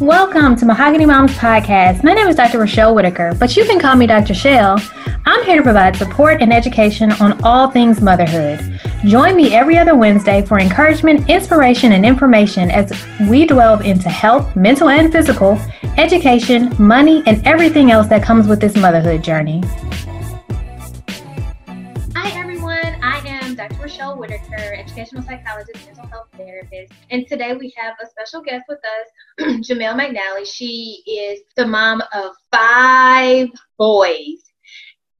Welcome to Mahogany Moms Podcast. My name is Dr. Rochelle Whitaker, but you can call me Dr. Shell. I'm here to provide support and education on all things motherhood. Join me every other Wednesday for encouragement, inspiration, and information as we delve into health, mental and physical, education, money, and everything else that comes with this motherhood journey. Hi, everyone. I am Dr. Rochelle Whitaker, educational psychologist, therapist. And today we have a special guest with us, Jamelle McNally. She is the mom of five boys,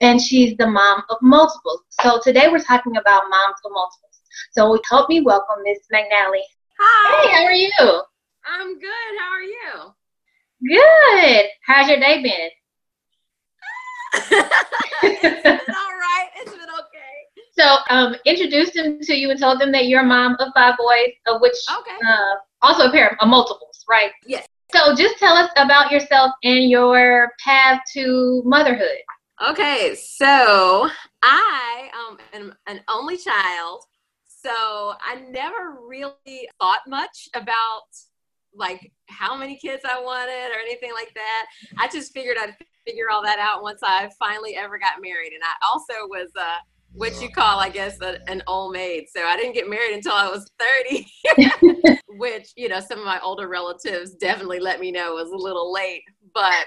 and she's the mom of multiples. So today we're talking about moms of multiples. So help me welcome Miss McNally. Hi. Hey, how are you? I'm good. How are you? Good. How's your day been? it's been all right. It's been so um, introduce them to you and tell them that you're a mom of five boys, of which okay. uh, also a pair of multiples, right? Yes. So just tell us about yourself and your path to motherhood. Okay, so I um, am an only child, so I never really thought much about like how many kids I wanted or anything like that. I just figured I'd figure all that out once I finally ever got married, and I also was uh, what you call, I guess, a, an old maid. So I didn't get married until I was 30, which, you know, some of my older relatives definitely let me know was a little late. But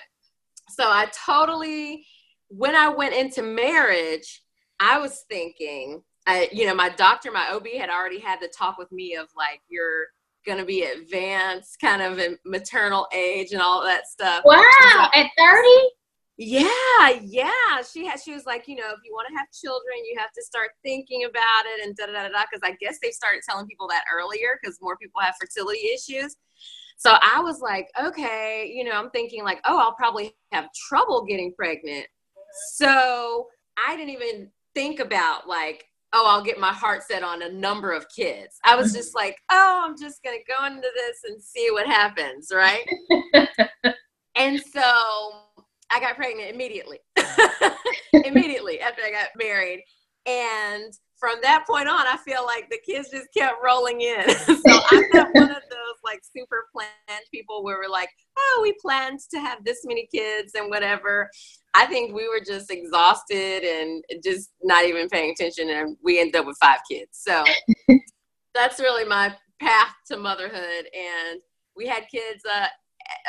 so I totally, when I went into marriage, I was thinking, I, you know, my doctor, my OB had already had the talk with me of like, you're going to be advanced, kind of in maternal age and all that stuff. Wow, at 30? Yeah, yeah. She had she was like, you know, if you want to have children, you have to start thinking about it and da da da da. Because I guess they started telling people that earlier because more people have fertility issues. So I was like, okay, you know, I'm thinking like, oh, I'll probably have trouble getting pregnant. So I didn't even think about like, oh, I'll get my heart set on a number of kids. I was just like, oh, I'm just gonna go into this and see what happens, right? and so I got pregnant immediately. immediately after I got married. And from that point on, I feel like the kids just kept rolling in. so I'm not one of those like super planned people where we're like, oh, we planned to have this many kids and whatever. I think we were just exhausted and just not even paying attention, and we ended up with five kids. So that's really my path to motherhood. And we had kids, uh,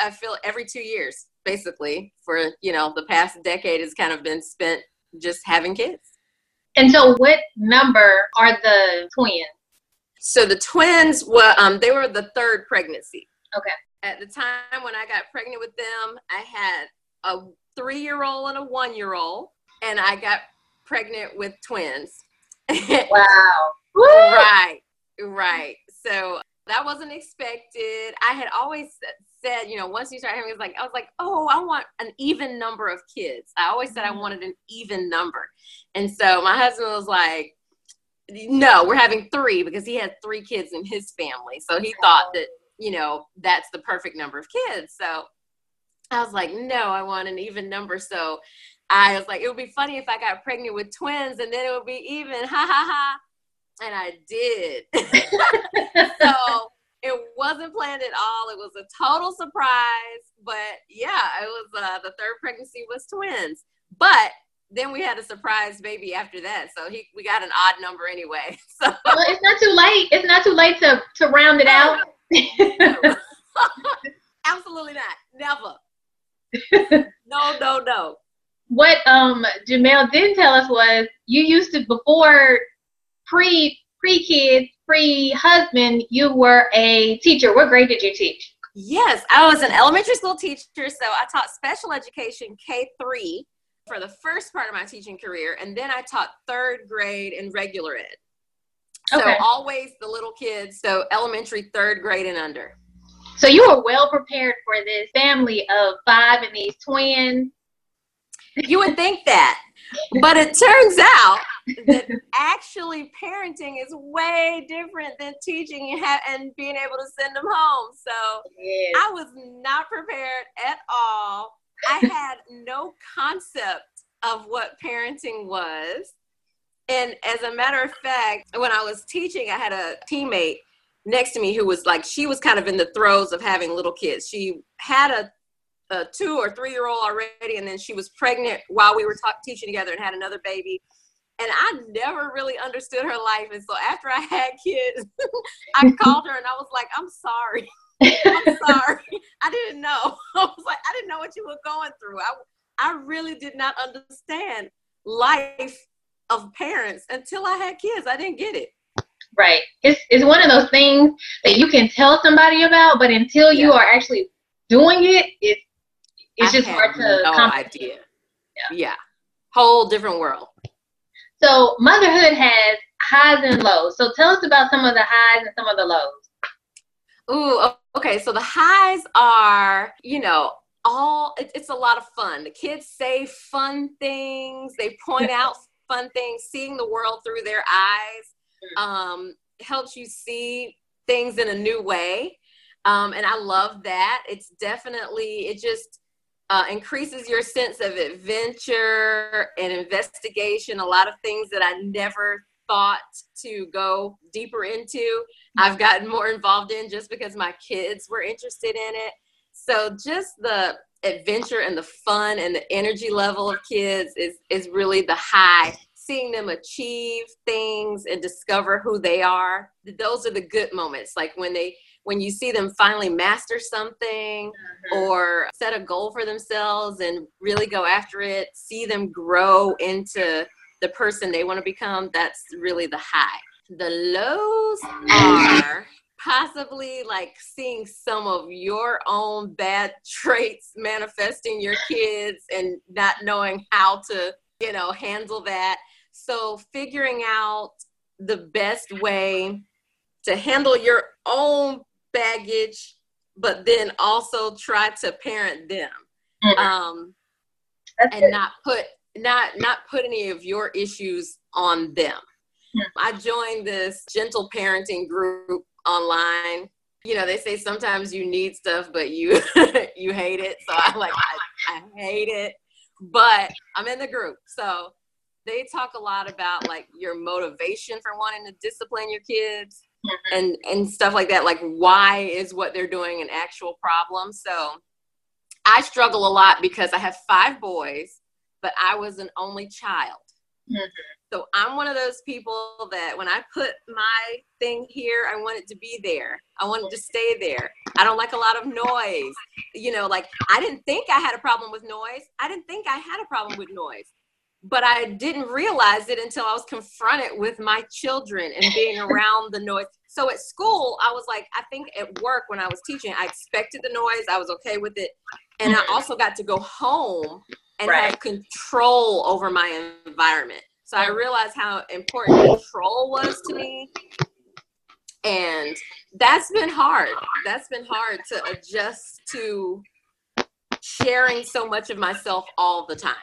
I feel, every two years basically for you know the past decade has kind of been spent just having kids. And so what number are the twins? So the twins were um they were the third pregnancy. Okay. At the time when i got pregnant with them i had a three year old and a one year old and i got pregnant with twins. Wow. Right right. So that wasn't expected. I had always said, you know, once you start having, it's like, I was like, oh, I want an even number of kids. I always said I mm-hmm. wanted an even number. And so my husband was like, no, we're having three because he had three kids in his family. So he thought that, you know, that's the perfect number of kids. So I was like, no, I want an even number. So I was like, it would be funny if I got pregnant with twins and then it would be even. Ha ha ha. And I did. so it wasn't planned at all. It was a total surprise. But yeah, it was uh, the third pregnancy was twins. But then we had a surprise baby after that. So he we got an odd number anyway. So well, it's not too late. It's not too late to to round it out. Absolutely not. Never. no, no, no. What um Jamelle didn't tell us was you used to before pre pre kids pre husband, you were a teacher. What grade did you teach? Yes, I was an elementary school teacher. So I taught special education K3 for the first part of my teaching career. And then I taught third grade and regular ed. So okay. always the little kids. So elementary, third grade and under. So you were well prepared for this family of five and these twins. You would think that. But it turns out that actually parenting is way different than teaching and, ha- and being able to send them home. So yes. I was not prepared at all. I had no concept of what parenting was. And as a matter of fact, when I was teaching, I had a teammate next to me who was like she was kind of in the throes of having little kids. She had a a two or three year old already, and then she was pregnant while we were talk- teaching together and had another baby. And I never really understood her life. And so after I had kids, I called her and I was like, I'm sorry. I'm sorry. I didn't know. I was like, I didn't know what you were going through. I, I really did not understand life of parents until I had kids. I didn't get it. Right. It's it's one of those things that you can tell somebody about, but until you are actually doing it, it's it's I just hard to no idea. Yeah. yeah. Whole different world. So motherhood has highs and lows. So tell us about some of the highs and some of the lows. Ooh, okay. So the highs are, you know, all it, it's a lot of fun. The kids say fun things. They point out fun things. Seeing the world through their eyes mm. um, helps you see things in a new way. Um, and I love that. It's definitely it just uh, increases your sense of adventure and investigation. A lot of things that I never thought to go deeper into, I've gotten more involved in just because my kids were interested in it. So just the adventure and the fun and the energy level of kids is is really the high seeing them achieve things and discover who they are those are the good moments like when they when you see them finally master something mm-hmm. or set a goal for themselves and really go after it, see them grow into the person they want to become, that's really the high. The lows are possibly like seeing some of your own bad traits manifesting your kids and not knowing how to, you know, handle that. So figuring out the best way to handle your own baggage, but then also try to parent them. Mm-hmm. Um, and good. not put not not put any of your issues on them. Mm-hmm. I joined this gentle parenting group online. You know, they say sometimes you need stuff, but you you hate it. So I like I, I hate it, but I'm in the group. So they talk a lot about like your motivation for wanting to discipline your kids mm-hmm. and and stuff like that like why is what they're doing an actual problem? So i struggle a lot because i have five boys but i was an only child. Mm-hmm. so i'm one of those people that when i put my thing here i want it to be there. I want it to stay there. I don't like a lot of noise. You know like i didn't think i had a problem with noise. I didn't think i had a problem with noise but I didn't realize it until I was confronted with my children and being around the noise. So at school, I was like, I think at work when I was teaching, I expected the noise, I was okay with it. And I mm-hmm. also got to go home and right. have control over my environment. So I mm-hmm. realized how important control was to me. And that's been hard. That's been hard to adjust to sharing so much of myself all the time.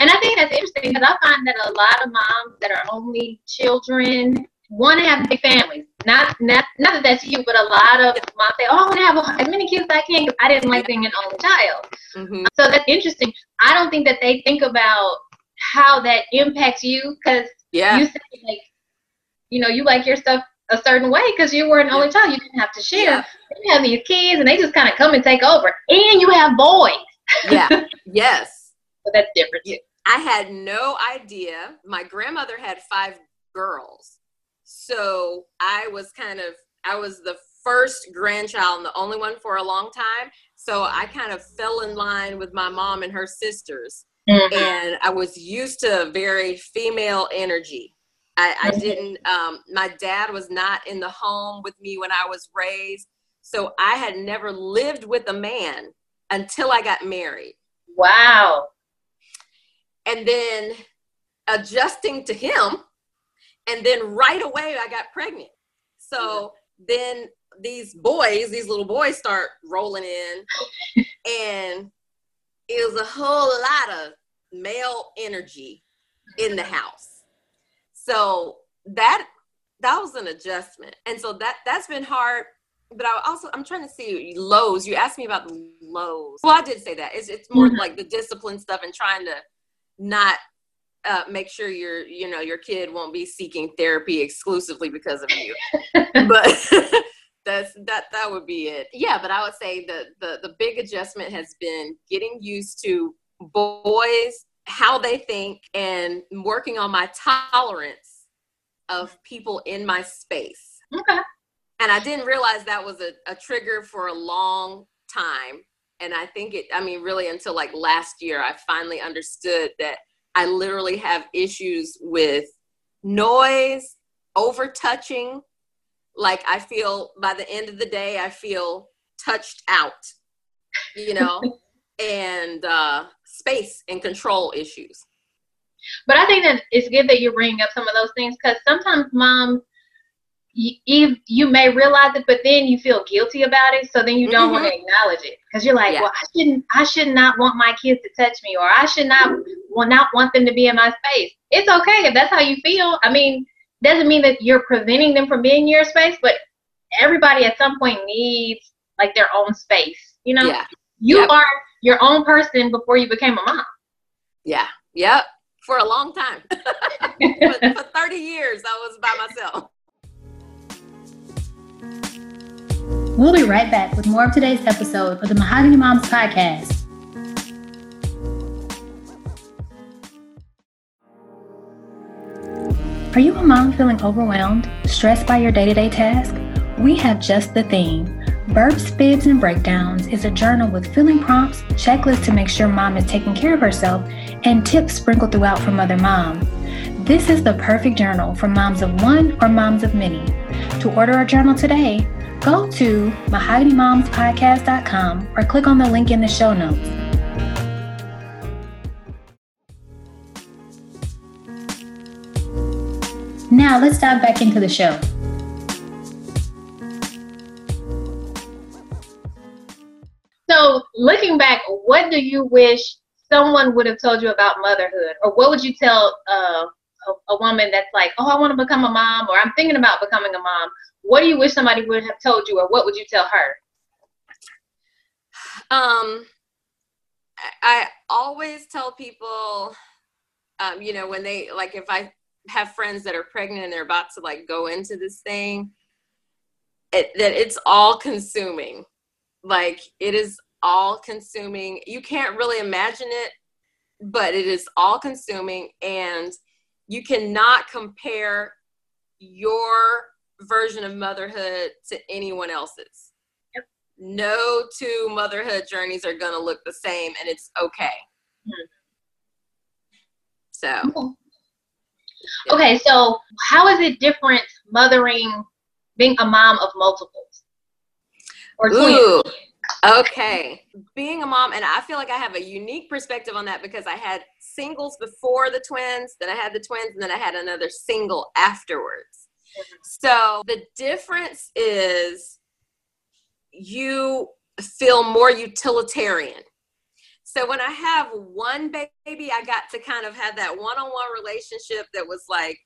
And I think that's interesting because I find that a lot of moms that are only children want to have big families. Not, not, not that that's you, but a lot of moms say, "Oh, I want to have as many kids as I can because I didn't like being an only child." Mm-hmm. So that's interesting. I don't think that they think about how that impacts you because yeah. you say like, you know, you like your stuff a certain way because you were an only child. You didn't have to share. Yeah. You have these kids, and they just kind of come and take over. And you have boys. yeah. Yes. So that's different. Yeah. I had no idea. My grandmother had five girls. So I was kind of, I was the first grandchild and the only one for a long time. So I kind of fell in line with my mom and her sisters. Mm-hmm. And I was used to very female energy. I, I mm-hmm. didn't, um, my dad was not in the home with me when I was raised. So I had never lived with a man until I got married. Wow and then adjusting to him and then right away i got pregnant so then these boys these little boys start rolling in and it was a whole lot of male energy in the house so that that was an adjustment and so that that's been hard but I also I'm trying to see lows. You asked me about the lows. Well, I did say that. It's it's more mm-hmm. like the discipline stuff and trying to not uh, make sure your you know your kid won't be seeking therapy exclusively because of you. But that's that that would be it. Yeah but i would say the the the big adjustment has been getting used to boys how they think and working on my tolerance of people in my space. Okay. And i didn't realize that was a, a trigger for a long time and i think it i mean really until like last year i finally understood that I literally have issues with noise, over touching. Like I feel by the end of the day, I feel touched out, you know, and uh, space and control issues. But I think that it's good that you bring up some of those things because sometimes moms you, you may realize it, but then you feel guilty about it, so then you don't mm-hmm. want to acknowledge it because you're like, yeah. well, I shouldn't, I should not want my kids to touch me, or I should not, will not want them to be in my space. It's okay if that's how you feel. I mean, doesn't mean that you're preventing them from being in your space, but everybody at some point needs like their own space. You know, yeah. you yep. are your own person before you became a mom. Yeah. Yep. For a long time. for, for 30 years, I was by myself. We'll be right back with more of today's episode of the Mahogany Moms podcast. Are you a mom feeling overwhelmed, stressed by your day to day task? We have just the thing. Burps, Fibs, and Breakdowns is a journal with filling prompts, checklists to make sure mom is taking care of herself, and tips sprinkled throughout from other moms. This is the perfect journal for moms of one or moms of many. To order a journal today, go to mahoganymomspodcast.com or click on the link in the show notes. Now let's dive back into the show. So, looking back, what do you wish someone would have told you about motherhood? Or what would you tell uh, a, a woman that's like, oh, I want to become a mom, or I'm thinking about becoming a mom? what do you wish somebody would have told you, or what would you tell her? Um, I always tell people, um, you know, when they like, if I have friends that are pregnant and they're about to like go into this thing, it, that it's all consuming. Like it is all consuming. You can't really imagine it, but it is all consuming, and you cannot compare your version of motherhood to anyone else's. Yep. No two motherhood journeys are going to look the same, and it's okay. Mm-hmm. So. Cool. Yeah. Okay, so how is it different mothering, being a mom of multiples? Or Ooh, okay. Being a mom, and I feel like I have a unique perspective on that because I had singles before the twins, then I had the twins, and then I had another single afterwards. So the difference is you feel more utilitarian. So when I have one baby, I got to kind of have that one-on-one relationship that was like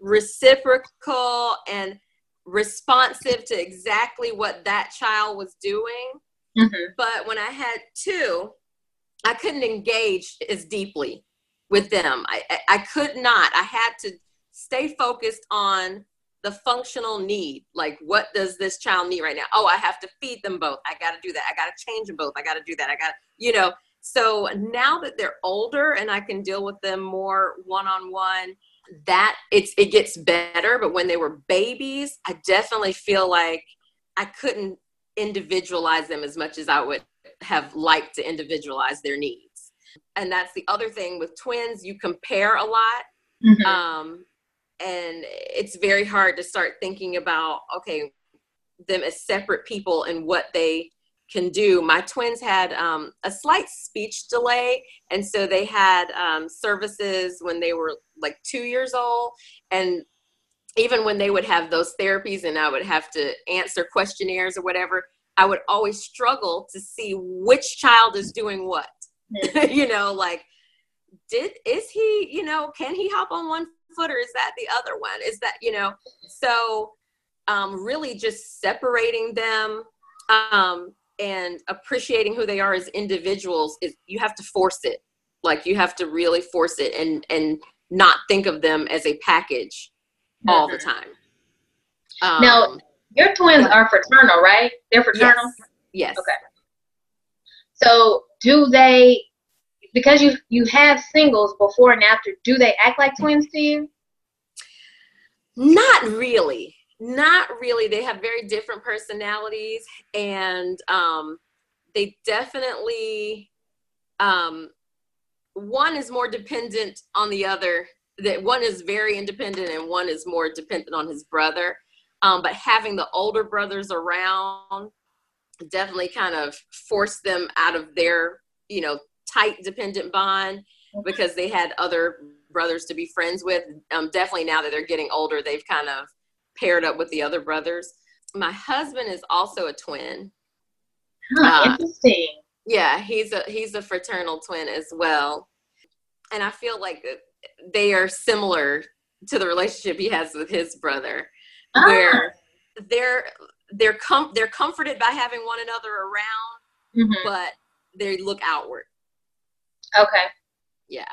reciprocal and responsive to exactly what that child was doing. Mm-hmm. But when I had two, I couldn't engage as deeply with them. I, I, I could not. I had to stay focused on the functional need. Like what does this child need right now? Oh i have to feed them both. I got to do that. I got to change them both. I got to do that. I got to, you know. So now that they're older and i can deal with them more one-on-one that it's it gets better. But when they were babies i definitely feel like i couldn't individualize them as much as i would have liked to individualize their needs and that's the other thing with twins you compare a lot mm-hmm. um, and it's very hard to start thinking about okay them as separate people and what they can do my twins had um, a slight speech delay and so they had um, services when they were like two years old and even when they would have those therapies and i would have to answer questionnaires or whatever i would always struggle to see which child is doing what. You know like did is he you know can he hop on one foot or is that the other one? Is that you know so um, really just separating them um, and appreciating who they are as individuals is you have to force it. Like you have to really force it and and not think of them as a package. All the time. Um, now, your twins are fraternal, right? They're fraternal? Yes. yes. Okay. So, do they, because you you have singles before and after, do they act like twins to you? Not really. Not really. They have very different personalities, and um, they definitely um, one is more dependent on the other that one is very independent and one is more dependent on his brother. Um, but having the older brothers around definitely kind of forced them out of their you know tight dependent bond because they had other brothers to be friends with. Um, definitely now that they're getting older they've kind of paired up with the other brothers. My husband is also a twin. Huh, uh, interesting. Yeah he's a he's a fraternal twin as well. And i feel like they are similar to the relationship he has with his brother ah. where they're they're com- they're comforted by having one another around mm-hmm. but they look outward okay yeah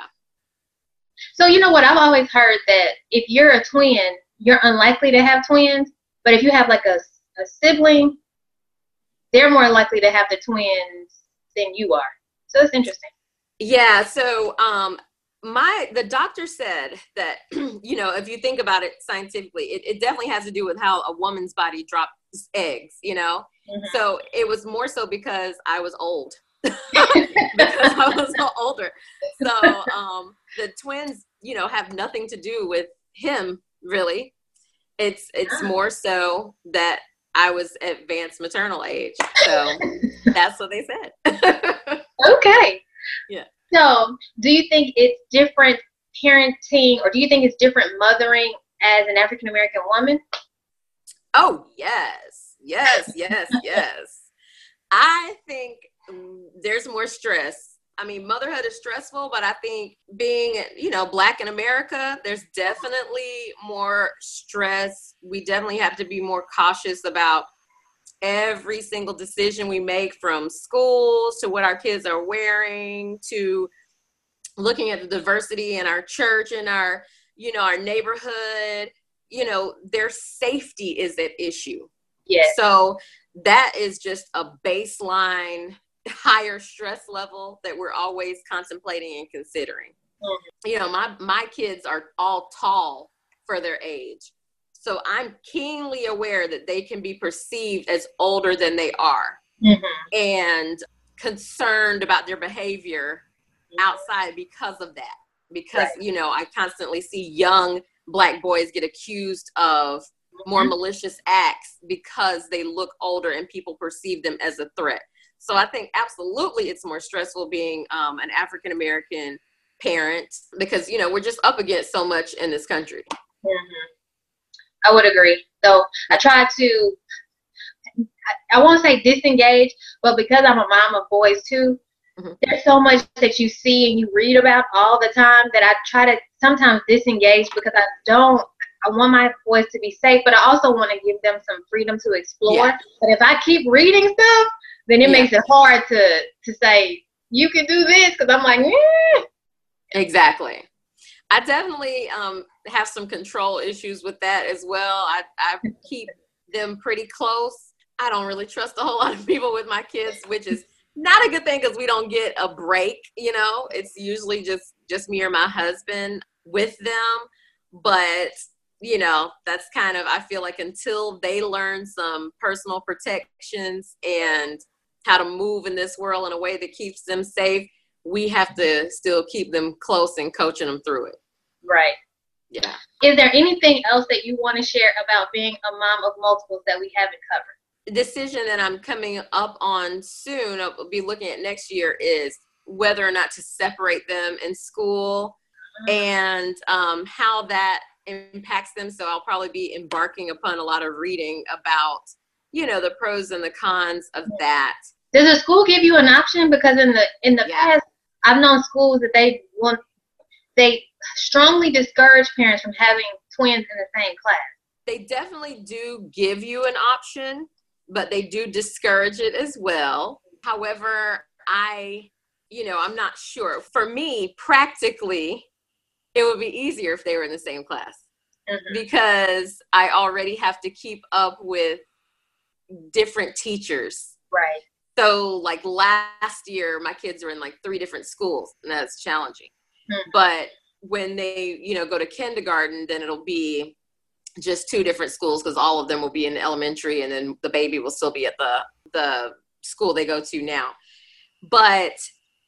so you know what i've always heard that if you're a twin you're unlikely to have twins but if you have like a, a sibling they're more likely to have the twins than you are. So it's interesting. Yeah. So um, my the doctor said that you know if you think about it scientifically, it, it definitely has to do with how a woman's body drops eggs. You know, mm-hmm. so it was more so because I was old. because I was older. So um, the twins, you know, have nothing to do with him really. It's it's ah. more so that I was advanced maternal age. So that's what they said. okay. Yeah. So, do you think it's different parenting, or do you think it's different mothering as an African American woman? Oh, yes. Yes, yes, yes. I think mm, there's more stress I mean, motherhood is stressful, but I think being, you know, black in America, there's definitely more stress. We definitely have to be more cautious about every single decision we make from schools to what our kids are wearing to looking at the diversity in our church and our, you know, our neighborhood. You know, their safety is at issue. Yeah. So that is just a baseline higher stress level that we're always contemplating and considering. Mm-hmm. You know, my my kids are all tall for their age. So I'm keenly aware that they can be perceived as older than they are. Mm-hmm. And concerned about their behavior mm-hmm. outside because of that. Because, right. you know, I constantly see young black boys get accused of more mm-hmm. malicious acts because they look older and people perceive them as a threat. So I think absolutely it's more stressful being um, an African American parent because you know we're just up against so much in this country. Mm-hmm. I would agree. So I try to. I, I won't say disengage, but because I'm a mom of boys too, mm-hmm. there's so much that you see and you read about all the time that I try to sometimes disengage because I don't I want my boys to be safe, but I also want to give them some freedom to explore. Yeah. But if I keep reading stuff, then it yeah. makes it hard to to say you can do this because I'm like, eh. exactly. I definitely um, have some control issues with that as well. I, I keep them pretty close. I don't really trust a whole lot of people with my kids, which is not a good thing because we don't get a break. You know, it's usually just just me or my husband with them. But you know, that's kind of I feel like until they learn some personal protections and how to move in this world in a way that keeps them safe, we have to still keep them close and coaching them through it. Right. Yeah. Is there anything else that you want to share about being a mom of multiples that we haven't covered? The decision that I'm coming up on soon, I'll be looking at next year, is whether or not to separate them in school mm-hmm. and um, how that impacts them. So I'll probably be embarking upon a lot of reading about, you know, the pros and the cons of that. Does the school give you an option? Because in the in the yeah. past, I've known schools that they want they strongly discourage parents from having twins in the same class. They definitely do give you an option, but they do discourage it as well. However, I, you know, I'm not sure. For me, practically, it would be easier if they were in the same class mm-hmm. because I already have to keep up with different teachers. Right. So, like last year, my kids are in like three different schools, and that's challenging. Mm-hmm. But when they, you know, go to kindergarten, then it'll be just two different schools because all of them will be in elementary, and then the baby will still be at the the school they go to now. But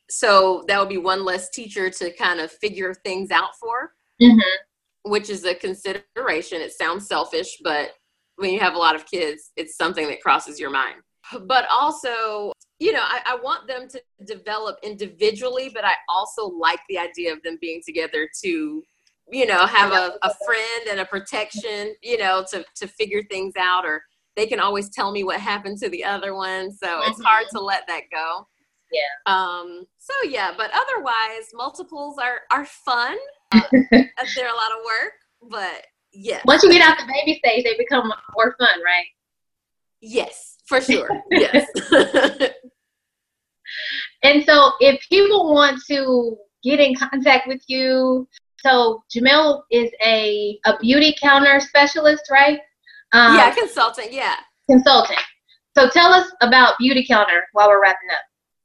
so that would be one less teacher to kind of figure things out for, mm-hmm. which is a consideration. It sounds selfish, but when you have a lot of kids, it's something that crosses your mind. But also, you know, I, I want them to develop individually, but I also like the idea of them being together to you know have a, a friend and a protection you know to to figure things out or they can always tell me what happened to the other one so mm-hmm. it's hard to let that go. Yeah. Um so yeah but otherwise multiples are are fun. Uh, they're a lot of work but yeah. Once you get out the baby stage they become more fun right? Yes for sure. Yes and so if people want to get in contact with you so Jamel is a a beauty counter specialist, right? Um, yeah, consultant. Yeah, consultant. So tell us about Beauty Counter while we're wrapping up.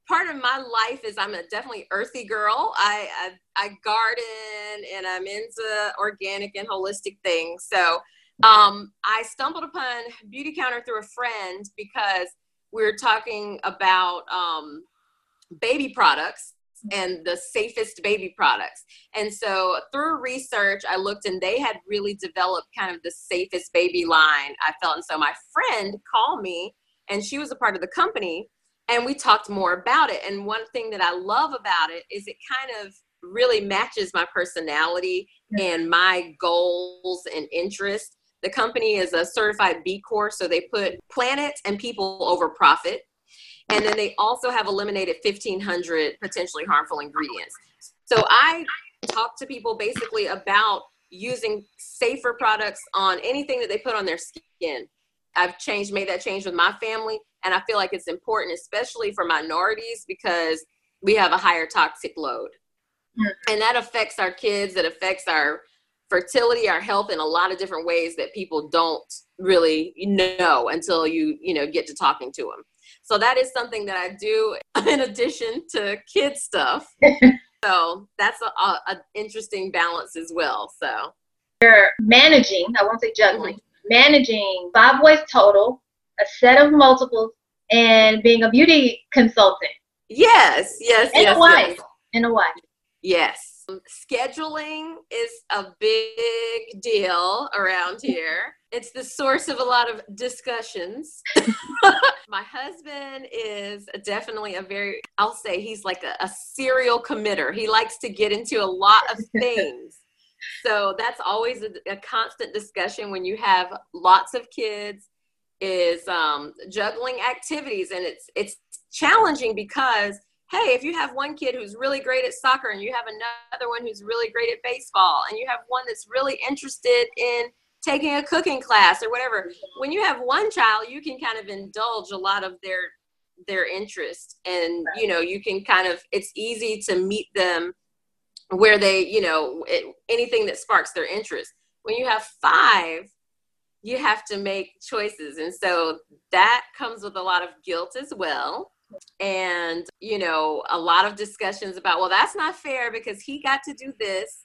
Part of my life is I'm a definitely earthy girl. I, I, I garden and I'm into organic and holistic things. So um, I stumbled upon Beauty Counter through a friend because we were talking about um, baby products mm-hmm. and the safest baby products. And so through research, I looked and they had really developed kind of the safest baby line, I felt. And so my friend called me and she was a part of the company and we talked more about it. And one thing that I love about it is it kind of really matches my personality and my goals and interests. The company is a certified B Corp, so they put planet and people over profit. And then they also have eliminated 1,500 potentially harmful ingredients. So I talk to people basically about using safer products on anything that they put on their skin. I've changed, made that change with my family. And I feel like it's important, especially for minorities, because we have a higher toxic load. Mm-hmm. And that affects our kids, it affects our fertility, our health in a lot of different ways that people don't really know until you, you know, get to talking to them. So that is something that I do in addition to kid stuff. so that's a, a, interesting balance as well. So you're managing, I won't say juggling, mm-hmm. managing five boys total, a set of multiples, and being a beauty consultant. Yes, yes, and yes, a wife. Yes. And a wife. Yes. Scheduling is a big deal around here. It's the source of a lot of discussions. My husband is definitely a very, I'll say he's like a, a serial committer. He likes to get into a lot of things. so that's always a, a, constant discussion when you have lots of kids is um, juggling activities and it's it's challenging because hey, if you have one kid who's really great at soccer and you have another one who's really great at baseball and you have one that's really interested in taking a cooking class or whatever, when you have one child, you can kind of indulge a lot of their their interest and you know you can kind of it's easy to meet them where they you know it, anything that sparks their interest. When you have five you have to make choices. And so that comes with a lot of guilt as well. And you know a lot of discussions about well that's not fair because he got to do this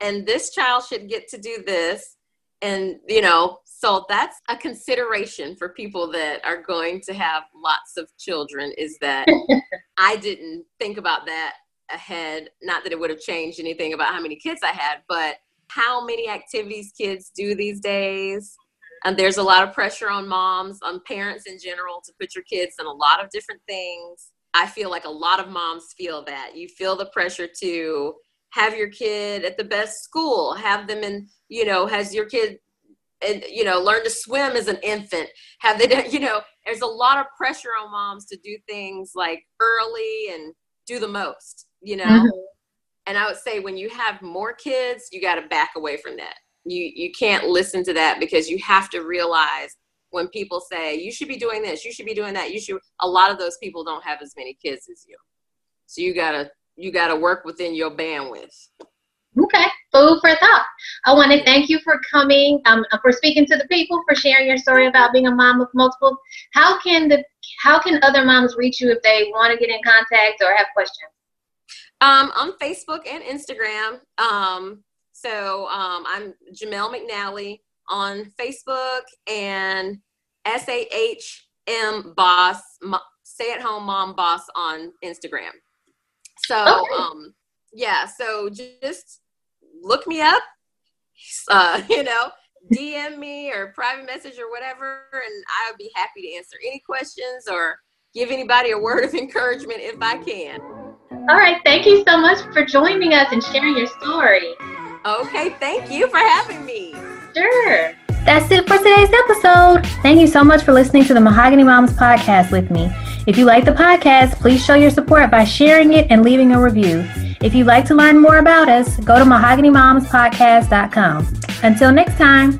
and this child should get to do this and you know so that's a consideration for people that are going to have lots of children is that i didn't think about that ahead not that it would have changed anything about how many kids i had but how many activities kids do these days and there's a lot of pressure on moms, on parents in general, to put your kids in a lot of different things. I feel like a lot of moms feel that. You feel the pressure to have your kid at the best school, have them in, you know, has your kid and you know learn to swim as an infant? Have they done you know there's a lot of pressure on moms to do things like early and do the most you know? Mm-hmm. and i would say when you have more kids you got to back away from that. You you can't listen to that because you have to realize when people say you should be doing this you should be doing that you should a lot of those people don't have as many kids as you. So you gotta you gotta work within your bandwidth Okay, food for thought. I want to thank you for coming, um, for speaking to the people, for sharing your story about being a mom of multiple. How can the how can other moms reach you if they want to get in contact or have questions? Um, on Facebook and Instagram. Um, so um, I'm Jamel McNally on Facebook and S A H M Boss, Stay at Home Mom Boss on Instagram. So okay. um, yeah, so just look me up. Uh, you know, DM me or private message or whatever, and I would be happy to answer any questions or give anybody a word of encouragement if I can. All right. Thank you so much for joining us and sharing your story. Okay. Thank you for having me. Sure. That's it for today's episode. Thank you so much for listening to the Mahogany Moms podcast with me. If you like the podcast, please show your support by sharing it and leaving a review. If you'd like to learn more about us, go to mahoganymomspodcast.com. Until next time.